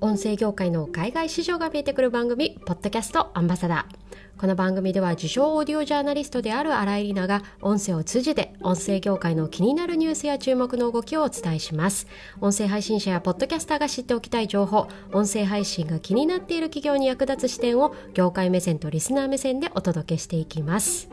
音声業界の海外市場が見えてくる番組、ポッドキャストアンバサダー。この番組では自称オーディオジャーナリストである新井里奈が音声を通じて音声業界の気になるニュースや注目の動きをお伝えします。音声配信者やポッドキャスターが知っておきたい情報、音声配信が気になっている企業に役立つ視点を業界目線とリスナー目線でお届けしていきます。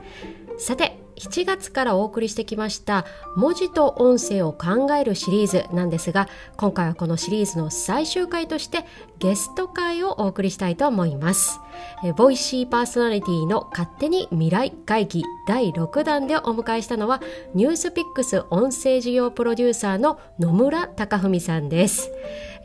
さて、7月からお送りしてきました文字と音声を考えるシリーズなんですが今回はこのシリーズの最終回としてゲスト会をお送りしたいと思います。えボイシーパーソナリティの勝手に未来会議第6弾でお迎えしたのはニュースピックス音声事業プロデューサーの野村貴文さんです。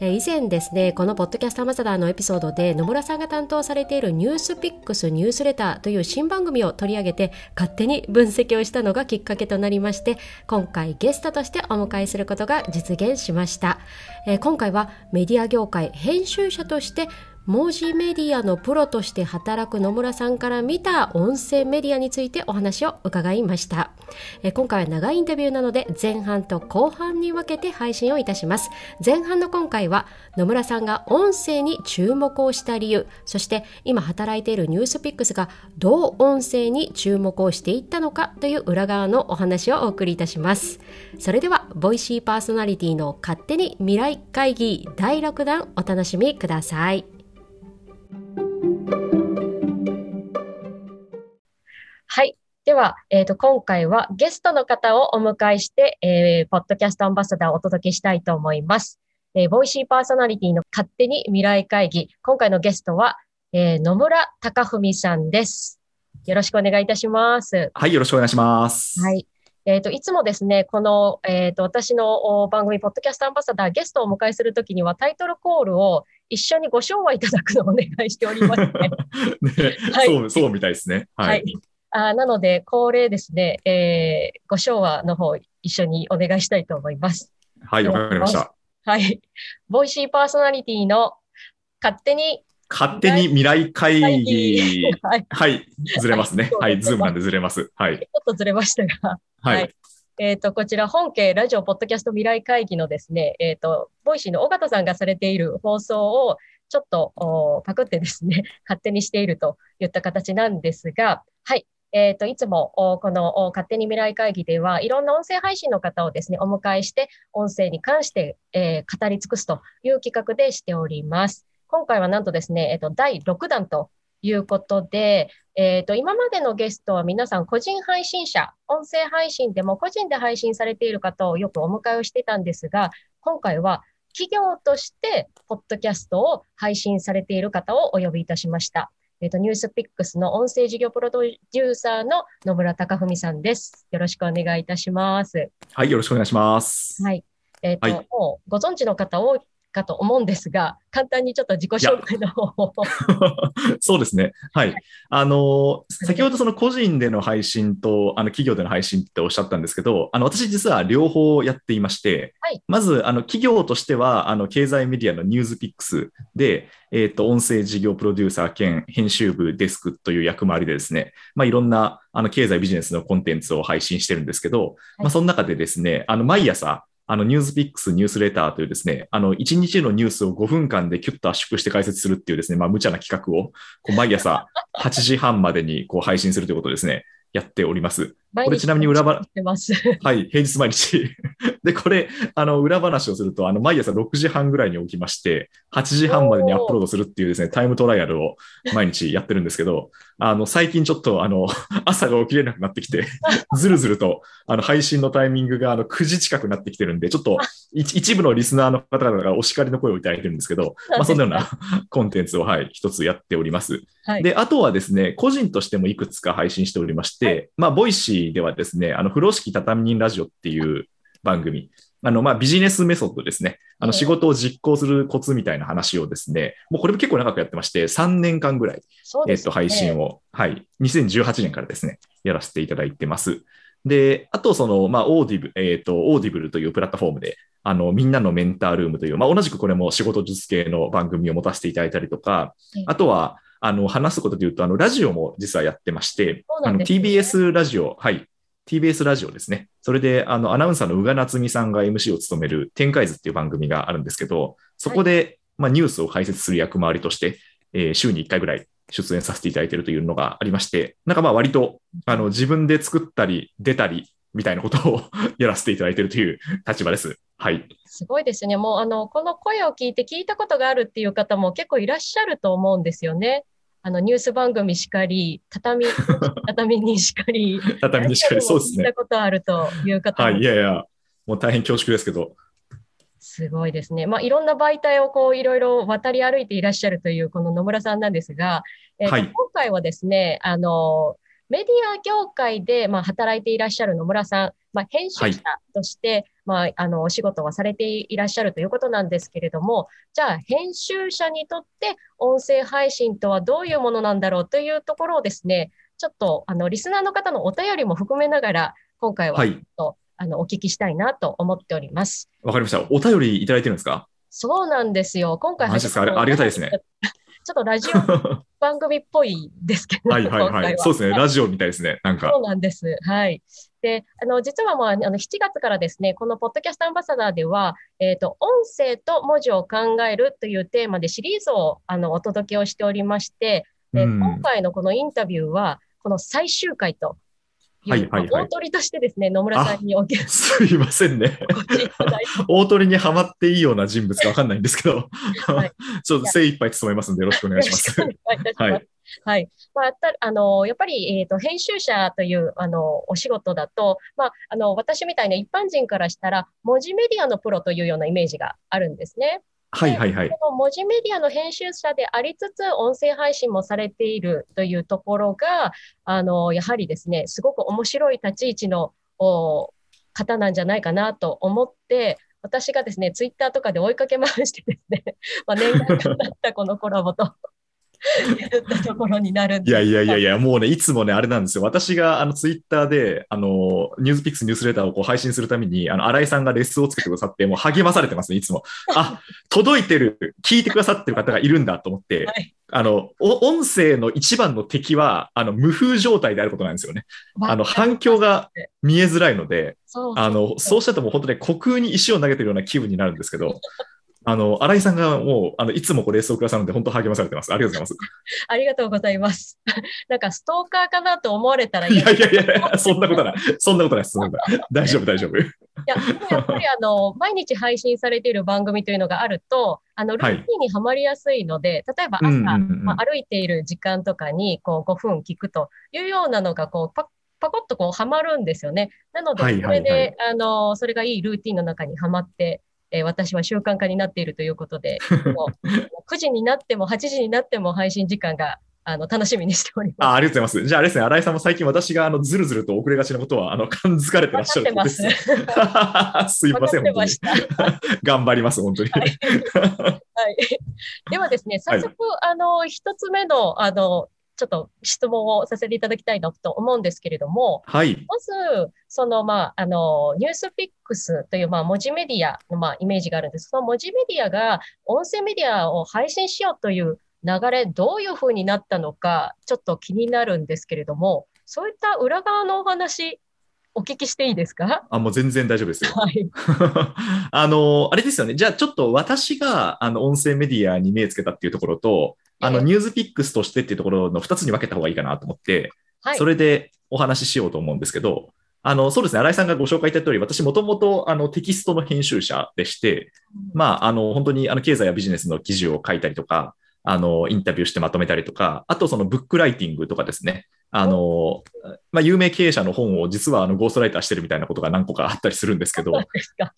え以前ですねこのポッドキャストアマザダーのエピソードで野村さんが担当されているニュースピックスニュースレターという新番組を取り上げて勝手に分析をしたのがきっかけとなりまして今回ゲストとしてお迎えすることが実現しました、え今回はメディア業界編集者として文字メディアのプロとして働く野村さんから見た音声メディアについてお話を伺いました。え今回は長いインタビューなので前半と後半に分けて配信をいたします。前半の今回は野村さんが音声に注目をした理由、そして今働いているニュースピックスがどう音声に注目をしていったのかという裏側のお話をお送りいたします。それでは、ボイシーパーソナリティの勝手に未来会議第6弾お楽しみください。はい。では、えっ、ー、と、今回はゲストの方をお迎えして、えー、ポッドキャストアンバサダーをお届けしたいと思います。えー、ボイシーパーソナリティの勝手に未来会議。今回のゲストは、えー、野村隆文さんです。よろしくお願いいたします。はい、よろしくお願いします。はい。えっ、ー、と、いつもですね、この、えっ、ー、と、私の番組、ポッドキャストアンバサダー、ゲストをお迎えするときには、タイトルコールを一緒にご唱和いただくのをお願いしております ね。ね はい、そう、そうみたいですね。はい。はい、あなので、恒例ですね、えー、ご唱和の方、一緒にお願いしたいと思います。はい、わかりました。はい。ボイシーパーソナリティの勝手に勝手に未来会議。はい、はい。ずれますね。はい。ズームなんでずれます。はい。ちょっとずれましたが。はい。はい、えっ、ー、と、こちら本家ラジオポッドキャスト未来会議のですね、えっ、ー、と、 Voicy の緒方さんがされている放送をちょっとパクってですね、勝手にしているといった形なんですが、はい。えっ、ー、と、いつも、この勝手に未来会議では、いろんな音声配信の方をですね、お迎えして、音声に関して、えー、語り尽くすという企画でしております。今回はなんとですね、えっ、ー、と、第6弾ということで、えっ、ー、と、今までのゲストは皆さん個人配信者、音声配信でも個人で配信されている方をよくお迎えをしてたんですが、今回は企業として、ポッドキャストを配信されている方をお呼びいたしました。えっ、ー、と、ニュースピックスの音声事業プロデューサーの野村隆文さんです。よろしくお願いいたします。はい、よろしくお願いします。はい。えっ、ー、と、はい、もうご存知の方多いかと思うんですが、簡単にちょっと自己紹介の方を。そうですね。はい。あの、先ほどその個人での配信と、あの、企業での配信っておっしゃったんですけど、あの、私実は両方やっていまして、はい、まず、あの、企業としては、あの、経済メディアのニュースピックスで、えっ、ー、と、音声事業プロデューサー兼編集部デスクという役回りでですね、まあ、いろんな、あの、経済ビジネスのコンテンツを配信してるんですけど、はい、まあ、その中でですね、あの、毎朝、あの、ニュースピックスニュースレターというですね、あの、1日のニュースを5分間でキュッと圧縮して解説するっていうですね、まあ、無茶な企画を、こう、毎朝8時半までにこう配信するということですね。やっております。これちなみに裏話、はい、平日毎日。で、これ、あの、裏話をすると、あの、毎朝6時半ぐらいに起きまして、8時半までにアップロードするっていうですね、タイムトライアルを毎日やってるんですけど、あの、最近ちょっと、あの、朝が起きれなくなってきて、ずるずると、あの、配信のタイミングが、あの、9時近くなってきてるんで、ちょっと、一部のリスナーの方々がお叱りの声をいただいてるんですけど、まあ、そんなようなコンテンツを、はい、一つやっております。はい、で、あとはですね、個人としてもいくつか配信しておりまして、はい、まあ、 Voicy ではですね、あの、風呂敷畳み人ラジオっていう番組、あの、まあ、ビジネスメソッドですね。あの、仕事を実行するコツみたいな話をですね、もうこれも結構長くやってまして、3年間ぐらい、ね、えっと、配信を、はい、2018年からですね、やらせていただいてます。で、あと、その、まあ、オーディブ、えっ、ー、と、 Audible というプラットフォームで、あの、みんなのメンタールームという、まあ、同じくこれも仕事術系の番組を持たせていただいたりとか、あとは、あの、話すことで言うと、あの、ラジオも実はやってまして、ね、あの、TBS ラジオ、はい、TBS ラジオですね。それで、あの、アナウンサーの宇賀なつみさんが MC を務めるテンカイズっていう番組があるんですけど、そこで、はい、まあ、ニュースを解説する役回りとして、えー、週に1回ぐらい出演させていただいているというのがありまして、なんかまあ割とあの自分で作ったり出たりみたいなことを やらせていただいているという立場です。はい。すごいですね。もうあのこの声を聞いて聞いたことがあるっていう方も結構いらっしゃると思うんですよね。あのニュース番組しかり、畳、畳にしかり、畳にしかり、そうですね。聞いたことあるという方も。はい、いやいや、もう大変恐縮ですけど。すごいですね。まあ、いろんな媒体をこういろいろ渡り歩いていらっしゃるというこの野村さんなんですが、えー、はい、今回はですね、あの、メディア業界で、まあ、働いていらっしゃる野村さん、まあ、編集者として、はい、まあ、あの、お仕事はされていらっしゃるということなんですけれども、じゃあ、編集者にとって音声配信とはどういうものなんだろうというところをですね、ちょっと、あの、リスナーの方のお便りも含めながら、今回は、はい、あの、お聞きしたいなと思っております。わかりました。お便りいただいてるんですか？そうなんですよ。今回ありがたいですね。ちょっとラジオ 番組っぽいですけど、はいはいはい。そうですね。ラジオみたいですね。なんか。そうなんです。はい。で、あの、実はもう、あの、7月からですね、このポッドキャストアンバサダーでは、えっ、ー、と、音声と文字を考えるというテーマでシリーズを、あの、お届けをしておりまして、で今回のこのインタビューは、この最終回とはいはいはい。大鳥としてですね、野村さんにおけすいませんね。大鳥にはまっていいような人物かわかんないんですけど、はい、ちょっと精一杯務めますんでよろしくお願いします。はい。はい。まあ、たあの、やっぱり、えっ、ー、と、編集者という、あの、お仕事だと、まあ、あの、私みたいな一般人からしたら、文字メディアのプロというようなイメージがあるんですね。はいはいはい。この文字メディアの編集者でありつつ、音声配信もされているというところが、あの、やはりですね、すごく面白い立ち位置の方なんじゃないかなと思って、私がですね、ツイッターとかで追いかけ回してですね、まあ、念願かなったこのコラボとったところになるんいやいやいやいや、もうね、いつもね、あれなんですよ。私があのツイッターで、あの、ニュースピックスニュースレターをこう配信するために、あの、新井さんがレッスンをつけてくださって、もう励まされてますね、いつも。あ、届いてる、聞いてくださってる方がいるんだと思って、はい、あの、音声の一番の敵は、あの、無風状態であることなんですよね。あの、反響が見えづらいので、あの、そうしたともう本当に虚空に石を投げてるような気分になるんですけど、あの、新井さんがもう、あの、いつもこれ、レッスンをくださるので、本当励まされてます。ありがとうございます。ありがとうございます。なんか、ストーカーかなと思われたらいやいやいやそんなことない。そんなことないです。大丈夫、大丈夫。いや、やっぱりあの、毎日配信されている番組というのがあると、あの、ルーティンにはまりやすいので、はい、例えば朝、まあ、歩いている時間とかに、こう、5分聞くというようなのが、こう、パッパコッとこうはまるんですよね。なので、それで、あの、それがいいルーティンの中にはまって、えー、私は習慣化になっているということで、もう9時になっても8時になっても配信時間があの楽しみにしております。あありがとうございます。じゃあ、あれですね、新井さんも最近私があのずるずると遅れがちなことは、あの感づかれてらっしゃるです。すいません、本当に。頑張ります、本当に。はい、はい。ではですね、早速、はい、あの、一つ目の、あの、ちょっと質問をさせていただきたいなと思うんですけれども、はい。まず、その、まあ、あの、ニュースピックスという、まあ、文字メディアの、まあ、イメージがあるんです。その文字メディアが音声メディアを配信しようという流れ、どういうふうになったのか、ちょっと気になるんですけれども、そういった裏側のお話、お聞きしていいですか？あ、もう全然大丈夫ですよ。はい。あの、あれですよね。じゃあちょっと私が、あの、音声メディアに目つけたっていうところと、あの、ニュースピックスとしてっていうところの2つに分けた方がいいかなと思って、はい、それでお話ししようと思うんですけど、あの、そうですね、新井さんがご紹介いただいた通り、私もともとあのテキストの編集者でして、まあ、あの、本当にあの経済やビジネスの記事を書いたりとか、あの、インタビューしてまとめたりとか、あとそのブックライティングとかですね、あの、まあ、有名経営者の本を実はあのゴーストライターしてるみたいなことが何個かあったりするんですけど、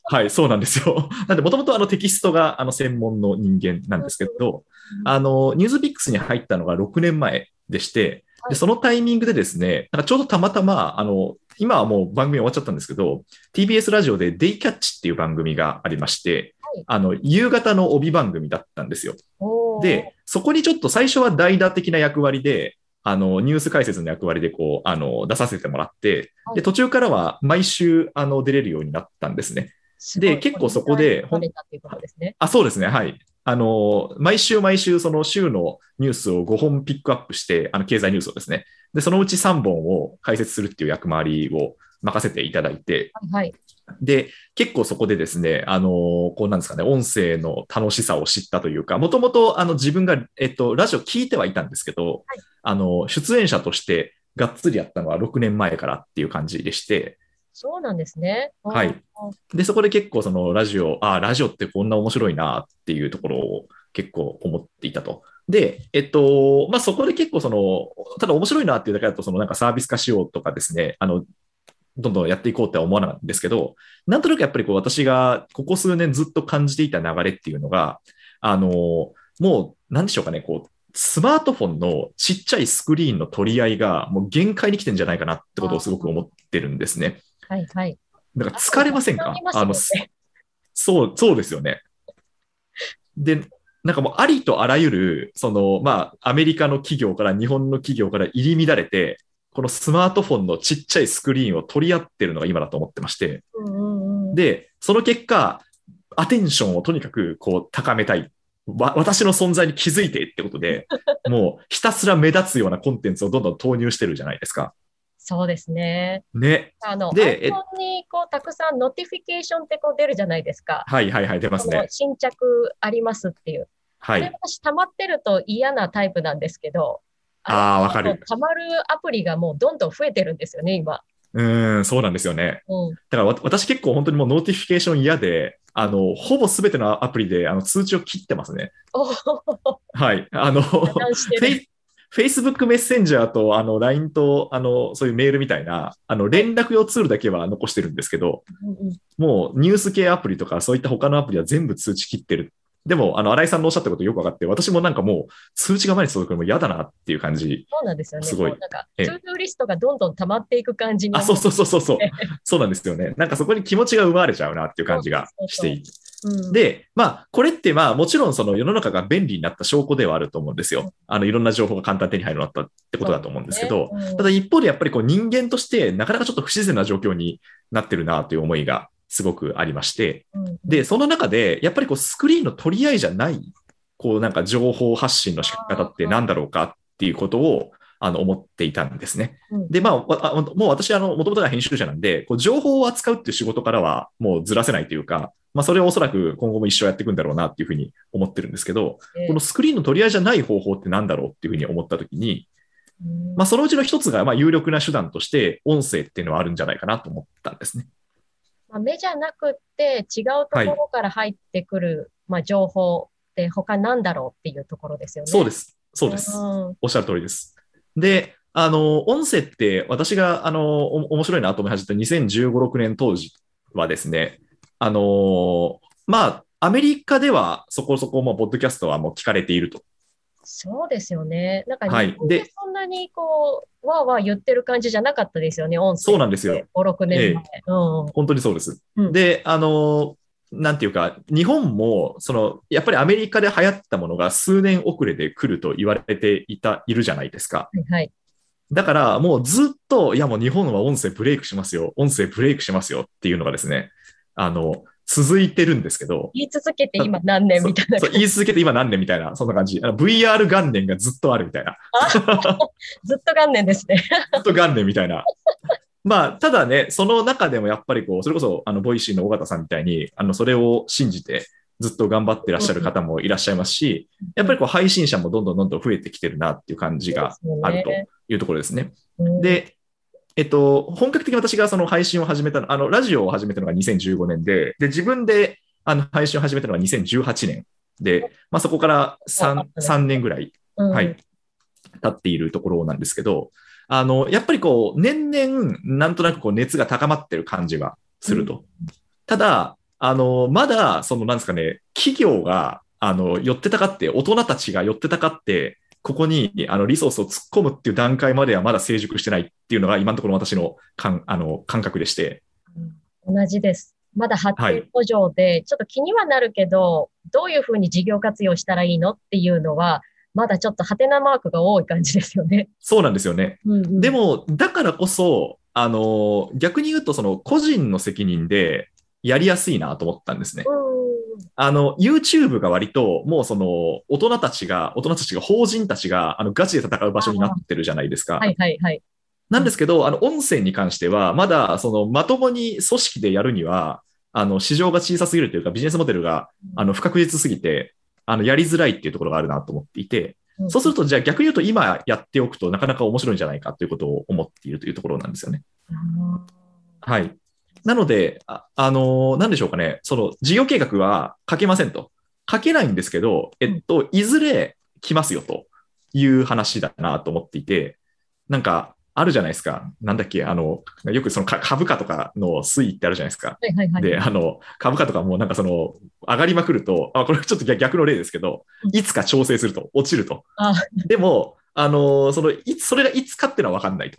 はい、そうなんですよ。なんで、もともとあのテキストがあの専門の人間なんですけど、あの、ニュースピックスに入ったのが6年前でして、でそのタイミングでですね、なんかちょうどたまたま、あの、今はもう番組終わっちゃったんですけど、TBS ラジオでデイキャッチっていう番組がありまして、あの、夕方の帯番組だったんですよ。で、そこにちょっと最初は代打的な役割で、あの、ニュース解説の役割でこう、あの、出させてもらって、で、途中からは毎週、あの、出れるようになったんですね。で、結構そこで、あ、そうですね、はい。あの、毎週毎週、その週のニュースを5本ピックアップして、あの、経済ニュースをですね。で、そのうち3本を解説するっていう役回りを、任せていただいて、はい、で、結構そこでですね、あの、こうなんですかね、音声の楽しさを知ったというか、もともとあの自分が、えっと、ラジオ聞いてはいたんですけど、はい、あの、出演者としてがっつりやったのは6年前からっていう感じでして、そうなんですね。はい。で、そこで結構そのラジオ、ああ、ラジオってこんな面白いなっていうところを結構思っていたと。で、えっと、まあ、そこで結構その、ただ面白いなっていうだけだと、そのなんかサービス化しようとかですね、あの、どんどんやっていこうって思わなかったんですけど、なんとなくやっぱりこう私がここ数年ずっと感じていた流れっていうのが、あの、もう、なんでしょうかね、こう、スマートフォンのちっちゃいスクリーンの取り合いがもう限界に来てんじゃないかなってことをすごく思ってるんですね。はいはい。だから疲れませんか？あの、そう、そうですよね。で、なんかもうありとあらゆる、その、まあ、アメリカの企業から日本の企業から入り乱れて、このスマートフォンのちっちゃいスクリーンを取り合ってるのが今だと思ってまして、で、その結果、アテンションをとにかくこう高めたい。わ私の存在に気づいてってことで、もうひたすら目立つようなコンテンツをどんどん投入してるじゃないですか。そうですね。ね。あの、で、iPhone にこうたくさん notification ってこう出るじゃないですか。はいはいはい、出ますね。新着ありますっていう。はい。私溜まってると嫌なタイプなんですけど、ああ、わかる。溜まるアプリがもうどんどん増えてるんですよね、今。うん、そうなんですよね。うん、だから私結構本当にもう notification 嫌で、あの、ほぼすべてのアプリであの通知を切ってますね。はい。あの、Facebook メッセンジャーとあの LINE とあのそういうメールみたいなあの連絡用ツールだけは残してるんですけど、もうニュース系アプリとかそういった他のアプリは全部通知切ってるでも、あの、新井さんのおっしゃったことよく分かって、私もなんかもう、通知が毎日届くのも嫌だなっていう感じ。そうなんですよね。すごい。なんか、 to-do list がどんどん溜まっていく感じに。あ、そうそうそうそうそう。そうなんですよね。なんかそこに気持ちが生まれちゃうなっていう感じがしている。で、まあ、これってまあ、もちろんその世の中が便利になった証拠ではあると思うんですよ。あの、いろんな情報が簡単に手に入るようになったってことだと思うんですけど、ねうん、ただ一方でやっぱりこう人間としてなかなかちょっと不自然な状況になってるなという思いがすごくありまして、で、その中で、やっぱりこうスクリーンの取り合いじゃない、こうなんか情報発信の仕方って何だろうかっていうことを、あの、思っていたんですね。で、まあ、もう私、あの、もともとが編集者なんで、こう情報を扱うっていう仕事からはもうずらせないというか、まあ、それをおそらく今後も一生やっていくんだろうなっていうふうに思ってるんですけど、このスクリーンの取り合いじゃない方法って何だろうっていうふうに思ったときに、まあ、そのうちの一つが、まあ、有力な手段として、音声っていうのはあるんじゃないかなと思ったんですね。まあ、目じゃなくって違うところから入ってくる、はい、まあ、情報って他なんだろうっていうところですよね。そうです。そうです。おっしゃる通りです。で、あの、音声って私が、あの、面白いなと思い始めた2015、6年当時はですね、あの、まあ、アメリカではそこそこもポッドキャストはもう聞かれていると。そうですよね。なんか日本でそんなにこう、わーわー言ってる感じじゃなかったですよね、音声。そうなんですよ。5、6年前。えうん、本当にそうです。うん、で、あの、なんていうか、日本も、その、やっぱりアメリカで流行ったものが数年遅れで来ると言われていた、いるじゃないですか。はい、はい。だから、もうずっと、いやもう日本は音声ブレイクしますよ。音声ブレイクしますよっていうのがですね、あの、続いてるんですけど。言い続けて今何年みたいな。言い続けて今何年みたいな、そんな感じ。VR 元年がずっとあるみたいな。ずっと元年ですね。ずっと元年みたいな。まあ、ただね、その中でもやっぱりこう、それこそ、あの、 Voicy の緒方さんみたいに、あの、それを信じて、ずっと頑張ってらっしゃる方もいらっしゃいますし、やっぱりこう配信者もどんどんどんどん増えてきてるなっていう感じがあるというところですね。で、えっと、本格的に私がその配信を始めたの、あの、ラジオを始めたのが2015年で、で、自分であの配信を始めたのが2018年で、まあ、そこから 3, 3年ぐらい、はい、経っているところなんですけど、あの、やっぱりこう、年々、なんとなくこう、熱が高まってる感じはすると。ただ、あの、まだ、その、なんですかね、企業が、あの、寄ってたかって、大人たちが寄ってたかって、ここにあのリソースを突っ込むっていう段階まではまだ成熟してないっていうのが今のところ私の感あの感覚でして。同じです。まだ発展途上で、ちょっと気にはなるけど、どういうふうに事業活用したらいいのっていうのは、まだちょっとハテナマークが多い感じですよね。そうなんですよね。うんうん、でも、だからこそ、あの、逆に言うと、その個人の責任でやりやすいなと思ったんですね。うんあの、YouTube が割と、もうその、大人たちが、大人たちが、法人たちが、あの、ガチで戦う場所になってるじゃないですか。はいはいはい。なんですけど、あの、音声に関しては、まだ、その、まともに組織でやるには、あの、市場が小さすぎるというか、ビジネスモデルが、あの、不確実すぎて、あの、やりづらいっていうところがあるなと思っていて、そうすると、じゃあ逆に言うと今やっておくとなかなか面白いんじゃないかということを思っているというところなんですよね。はい。なので、あ、あのー、なんでしょうかね。その事業計画は書けませんと。書けないんですけど、えっと、いずれ来ますよという話だなと思っていて、なんか、あるじゃないですか。なんだっけ、あの、よくその株価とかの推移ってあるじゃないですか。はいはいはい、で、あの、株価とかもなんかその、上がりまくると、あ、これちょっと逆の例ですけど、いつか調整すると、落ちると。でも、あの、その、いつ、それがいつかっていうのは分かんないと。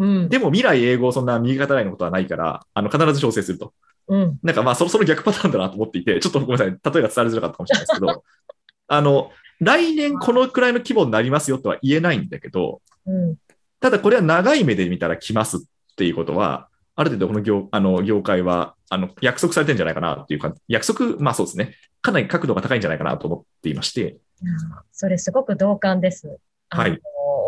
うん、でも未来英語そんな右肩ラインのことはないから、あの、必ず調整すると。うん、なんかまあそ、その逆パターンだなと思っていて、ちょっとごめんなさい、例えが伝わりづらかったかもしれないですけど、あの、来年このくらいの規模になりますよとは言えないんだけど、うん、ただこれは長い目で見たら来ますっていうことは、ある程度この業あの業界はあの約束されてるんじゃないかなっていうか、約束、まあそうですね。かなり角度が高いんじゃないかなと思っていまして。それすごく同感です。はい。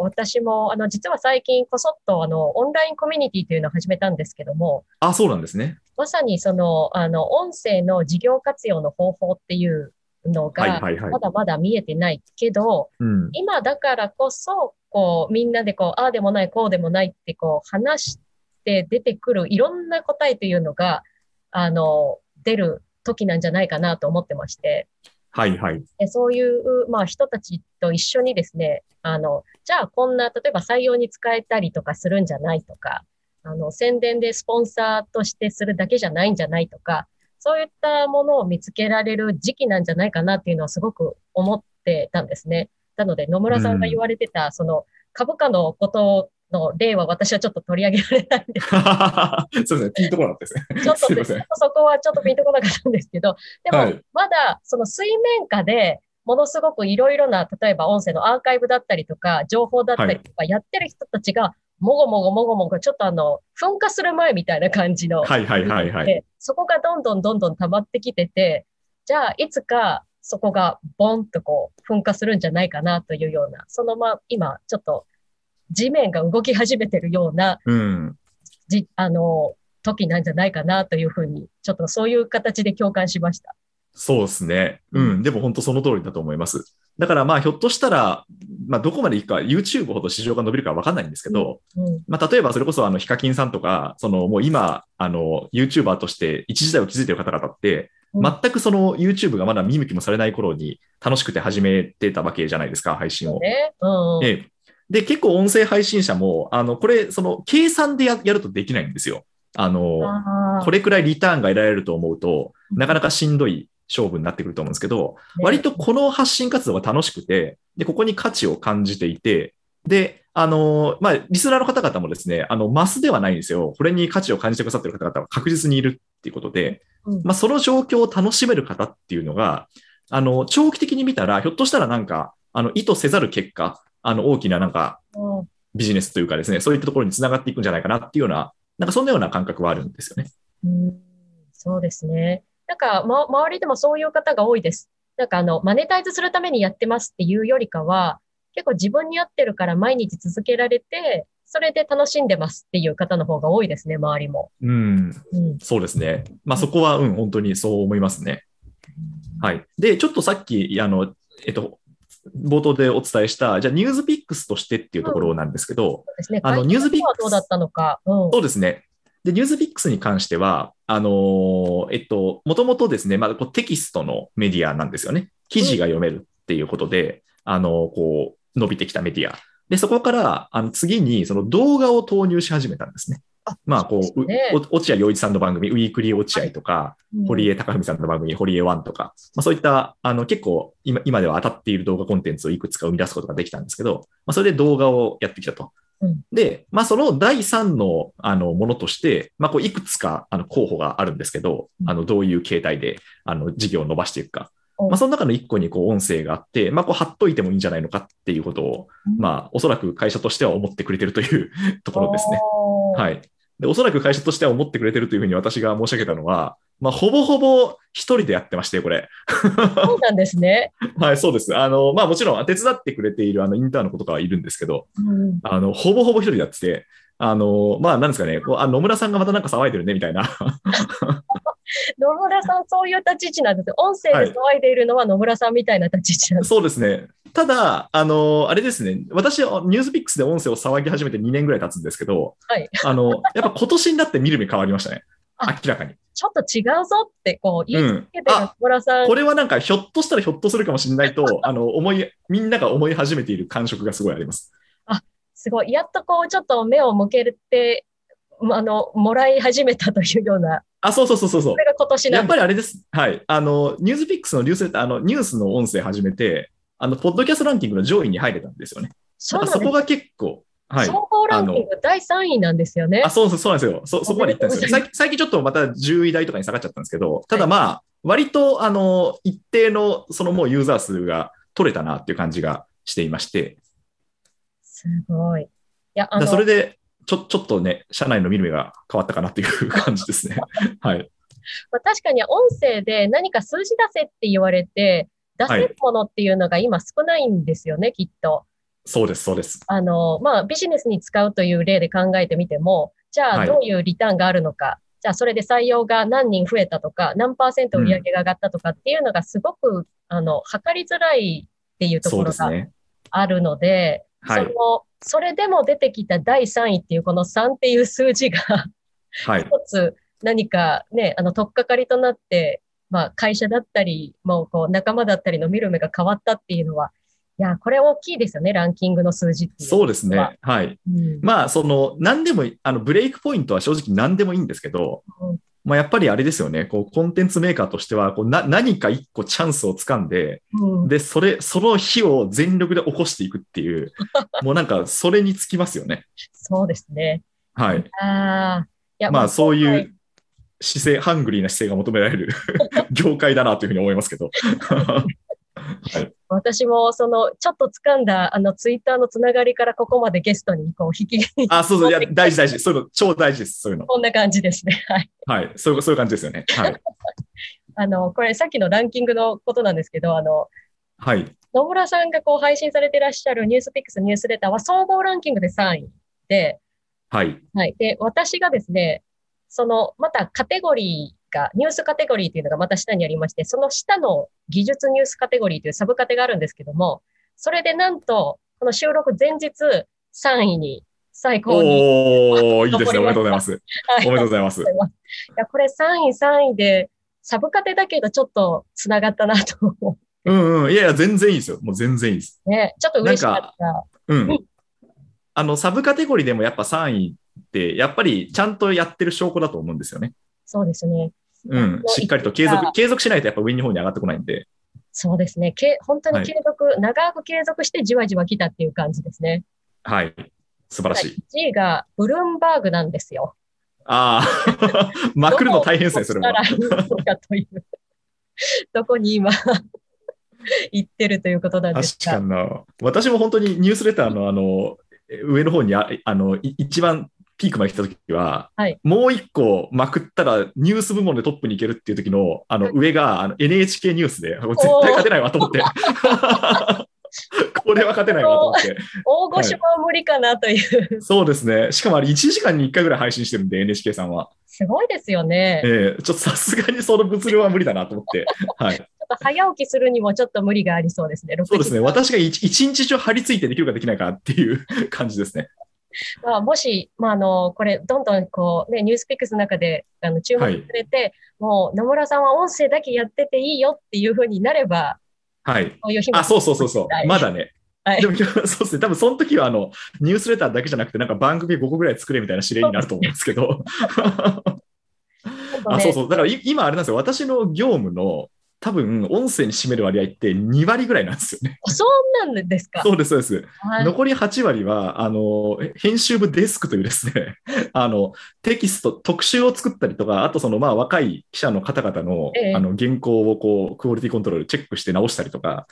私も、あの、実は最近こそっと、あの、オンラインコミュニティというのを始めたんですけども。あ、そうなんですね。まさにその、あの、音声の事業活用の方法っていうのが、まだまだ見えてないけど、今だからこそ、こう、みんなでこう、ああでもない、こうでもないってこう、話して出てくるいろんな答えというのが、あの、出る時なんじゃないかなと思ってまして。はいはい。そういう、まあ、人たちと一緒にですね、あの、じゃあこんな、例えば採用に使えたりとかするんじゃないとか、あの、宣伝でスポンサーとしてするだけじゃないんじゃないとか、そういったものを見つけられる時期なんじゃないかなっていうのはすごく思ってたんですね。なので、野村さんが言われてた、うん、その株価のことの例は私はちょっと取り上げられないんです そうですね、ピンとこなかったですね。ちょっとそこはちょっとピンとこなかったんですけど、でも、まだその水面下でものすごくいろいろな、例えば音声のアーカイブだったりとか、情報だったりとか、やってる人たちが、もごもごもごもご、ちょっとあの、噴火する前みたいな感じの。はいはいはいはい。そこがどんどんどんどん溜まってきてて、じゃあ、いつかそこがボンとこう、噴火するんじゃないかなというような、そのま、今、ちょっと、地面が動き始めてるような、うん、じ、あの、時なんじゃないかなというふうに、ちょっとそういう形で共感しました。そうですね。うん。でも本当その通りだと思います。だからまあひょっとしたら、まあどこまでいくか YouTube ほど市場が伸びるかわかんないんですけど、うん、まあ例えばそれこそあのヒカキンさんとか、そのもう今、あの YouTuber として一時代を築いている方々って、全くその YouTube がまだ見向きもされない頃に楽しくて始めてたわけじゃないですか、配信を。ねうん、で、結構音声配信者も、あの、これ、その計算でやるとできないんですよ。あの、これくらいリターンが得られると思うと、なかなかしんどい勝負になってくると思うんですけど、割とこの発信活動が楽しくて、で、ここに価値を感じていて、で、あの、まあ、リスナーの方々もですね、あの、マスではないんですよ。これに価値を感じてくださっている方々は確実にいるっていうことで、まあ、その状況を楽しめる方っていうのが、あの、長期的に見たら、ひょっとしたらなんか、あの、意図せざる結果、あの、大きななんか、ビジネスというかですね、そういったところにつながっていくんじゃないかなっていうような、なんかそんなような感覚はあるんですよね。うん、そうですね。なんか、ま、周りでもそういう方が多いです。なんかあの、マネタイズするためにやってますっていうよりかは、結構自分に合ってるから毎日続けられて、それで楽しんでますっていう方の方が多いですね、周りも。うん。うん、そうですね。まあそこは、うん、本当にそう思いますね。はい。で、ちょっとさっき、あの、えっと、冒頭でお伝えした、じゃあニュースピックスとしてっていうところなんですけど、うんね、あのニュースピックス。どうだったのか、うん、そうですね。で、ニュースピックスに関しては、あのー、えっと、もともとですね、まだこうテキストのメディアなんですよね。記事が読めるっていうことで、うん、あの、こう、伸びてきたメディア。で、そこから、あの、次に、その動画を投入し始めたんですね。まあ、こう、ね、落合陽一さんの番組、ウィークリー落合とか、堀江貴文さんの番組、堀江ワンとか、まあ、そういった、あの、結構今、今では当たっている動画コンテンツをいくつか生み出すことができたんですけど、まあ、それで動画をやってきたと。うん、で、まあ、その第3の、あの、ものとして、まあ、こう、いくつか、あの、候補があるんですけど、あの、どういう形態で、あの、事業を伸ばしていくか。まあ、その中の一個にこう音声があって、まあ、こう貼っといてもいいんじゃないのかっていうことを、まあ、おそらく会社としては思ってくれてるという ところですね。はい。で、おそらく会社としては思ってくれてるというふうに私が申し上げたのは、まあ、ほぼほぼ一人でやってまして、これ。そうなんですね。はい、そうです。あの、まあもちろん手伝ってくれているあのインターンの子とかはいるんですけど、うん、あの、ほぼほぼ一人でやってて、あの、まあなんですかね、こうあ野村さんがまたなんか騒いでるね、みたいな。野村さん、そういう立ち位置なんですよ。音声で騒いでいるのは野村さんみたいな立ち位置なんです、はい、そうですね。ただ、あの、あれですね、私、はニュースピックスで音声を騒ぎ始めて2年ぐらい経つんですけど、はい、あの、やっぱ今年になって見る目変わりましたね。明らかに。ちょっと違うぞってこう言い続けてる野村さん、うん、これはなんかひょっとしたらひょっとするかもしれないと、あの、思い、みんなが思い始めている感触がすごいあります。あ、すごい。やっとこう、ちょっと目を向けて、あの、もらい始めたというような。あ、そうそうそうそう。それが今年やっぱりあれです。はい。あの、ニュースピックスのニュース、あの、ニュースの音声始めて、あの、ポッドキャストランキングの上位に入れたんですよね。そそこが結構、はい。総合ランキング第3位なんですよね。あそうそうそうなんですよ。そ、そこまでいったんですよ。最最近ちょっとまた10位台とかに下がっちゃったんですけど、ただまあ、割と、あの、一定の、そのもうユーザー数が取れたなっていう感じがしていまして。すごい。いや、あの、それで、ちょ、ちょっとね、社内の見る目が変わったかなっていう感じですね。はい。まあ、確かに音声で何か数字出せって言われて、出せるものっていうのが今少ないんですよね、はい、きっと。そうです、そうです。あの、まあ、ビジネスに使うという例で考えてみても、じゃあどういうリターンがあるのか、はい、じゃあそれで採用が何人増えたとか、何パーセント売り上げが上がったとかっていうのがすごく、うん、あの、測りづらいっていうところがあるので、はい、その、それでも出てきた第3位っていうこの3っていう数字が一つ何かね、あの、とっかかりとなって、まあ、会社だったり、もうこう仲間だったりの見る目が変わったっていうのは、いや、これ大きいですよね、ランキングの数字ってそうですね。はい。うん、まあ、その、何でも、あの、ブレイクポイントは正直何でもいいんですけど、うん、まあ、やっぱりあれですよね、こう、コンテンツメーカーとしては、こうな何か一個チャンスをつかんで、うん、で、それ、その日を全力で起こしていくっていう、もうなんか、それにつきますよね。そうですね。はい。ああ。まあ、そういう姿勢、ハングリーな姿勢が求められる 業界だなというふうに思いますけど。はい、私もそのちょっと掴んだあのツイッターのつながりからここまでゲストにこう引きあ、そうそう、いや大事大事。そういうの超大事です。そういうの。こんな感じですね。はい。はい。そういうそういう感じですよね。はい。あの、これさっきのランキングのことなんですけど、あの、はい。野村さんがこう配信されていらっしゃるニュースピックスニュースレターは総合ランキングで3位で、はい。はい。で、私がですね、その、またカテゴリーが、ニュースカテゴリーというのがまた下にありまして、その下の技術ニュースカテゴリーというサブカテがあるんですけども、それでなんと、この収録前日3位に最高に。おー、いいですね。おめでとうございます。はい、おめでとうございます。いや、これ3位、3位で、サブカテだけどちょっと繋がったなと思う。うんうん。いやいや、全然いいですよ。もう全然いいです。ね、ちょっと嬉しかった。うん。あの、サブカテゴリーでもやっぱ3位って、やっぱりちゃんとやってる証拠だと思うんですよね。そうですね。うん、しっかりと継続、継続しないとやっぱ上の方に上がってこないんで。そうですね。け本当に継続、はい、長く継続してじわじわ来たっていう感じですね。はい。素晴らしい。1位がブルームバーグなんですよ。ああ、まくるの大変ですね、それは。どこに今 行ってるということなんですか。確かな。私も本当にニュースレターのあの、上の方にああの一番ピークまで来た時は、はい、もう一個まくったらニュース部門でトップに行けるっていう時の、あの上があの NHK ニュースで、絶対勝てないわと思って。これは勝てないわと思って。大御所は無理かなという、はい、そうですね。しかもあれ1時間に1回ぐらい配信してるんで、NHK さんは。すごいですよね。ええー、ちょっとさすがにその物量は無理だなと思って。はい。ちょっと早起きするにもちょっと無理がありそうですね。そうですね。私が一日中張り付いてできるかできないかっていう感じですね。まあ、もし、まあ、あの、これ、どんどん、こう、ね、ニュースピックスの中で、あの、注目されて、はい、もう、野村さんは音声だけやってていいよっていうふうになれば、はい。そういうあ、そうそうそうそう。まだね。はい、でも、そうですね。多分、その時は、あの、ニュースレターだけじゃなくて、なんか番組5個ぐらい作れみたいな指令になると思うんですけど。あ、そうそう。だから、今、あれなんですよ。私の業務の、多分、音声に占める割合って2割ぐらいなんですよね。そうなんですかそうです、そうです。はい、残り8割は、あの、編集部デスクというですね、あの、テキスト、特集を作ったりとか、あとその、まあ、若い記者の方々の、ええ、あの、原稿をこう、クオリティコントロールチェックして直したりとか、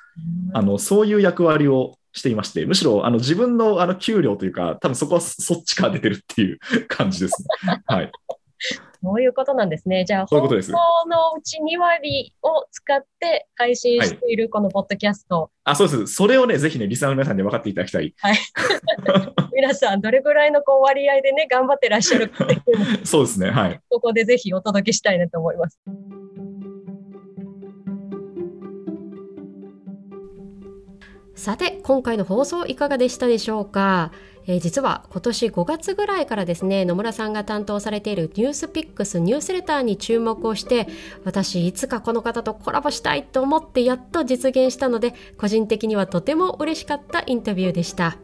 あの、そういう役割をしていまして、むしろ、あの、自分の、あの、給料というか、多分そこはそっちから出てるっていう感じですね。はい。そういうことなんですね。じゃあ、放送のうち2割を使って配信しているこのポッドキャスト。はい、あ、そうです。それをね、ぜひね、リスナーの皆さんに分かっていただきたい。はい。皆さん、どれぐらいのこう割合でね、頑張ってらっしゃるかっていうそうですね。はい。ここでぜひお届けしたいなと思います。さて、今回の放送いかがでしたでしょうか？えー、実は今年5月ぐらいからですね野村さんが担当されているニュースピックスニュースレターに注目をして私いつかこの方とコラボしたいと思ってやっと実現したので個人的にはとても嬉しかったインタビューでした。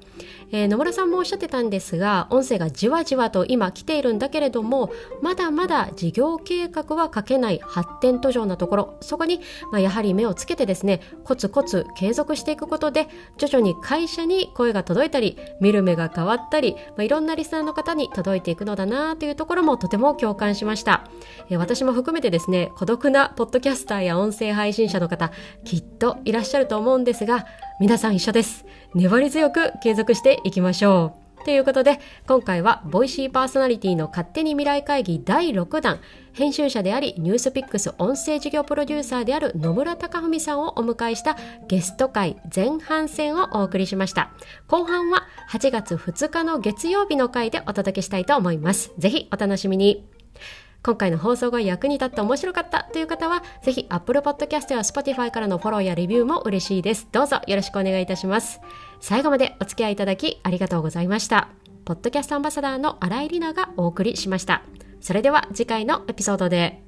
えー、野村さんもおっしゃってたんですが音声がじわじわと今来ているんだけれどもまだまだ事業計画は書けない発展途上なところそこに、まあ、やはり目をつけてですねコツコツ継続していくことで徐々に会社に声が届いたり見る目が変わったり、まあ、いろんなリスナーの方に届いていくのだなというところもとても共感しました、えー、私も含めてですね孤独なポッドキャスターや音声配信者の方きっといらっしゃると思うんですが皆さん一緒です。粘り強く継続していきましょう。ということで今回はボイシーパーソナリティの勝手に未来会議第6弾。編集者でありニュースピックス音声事業プロデューサーである野村貴文さんをお迎えしたゲスト会前半戦をお送りしました。後半は8月2日の月曜日の回でお届けしたいと思います。ぜひお楽しみに。今回の放送が役に立って面白かったという方は、ぜひ Apple Podcast や Spotify からのフォローやレビューも嬉しいです。どうぞよろしくお願いいたします。最後までお付き合いいただきありがとうございました。ポッドキャストアンバサダーの新井里奈がお送りしました。それでは次回のエピソードで。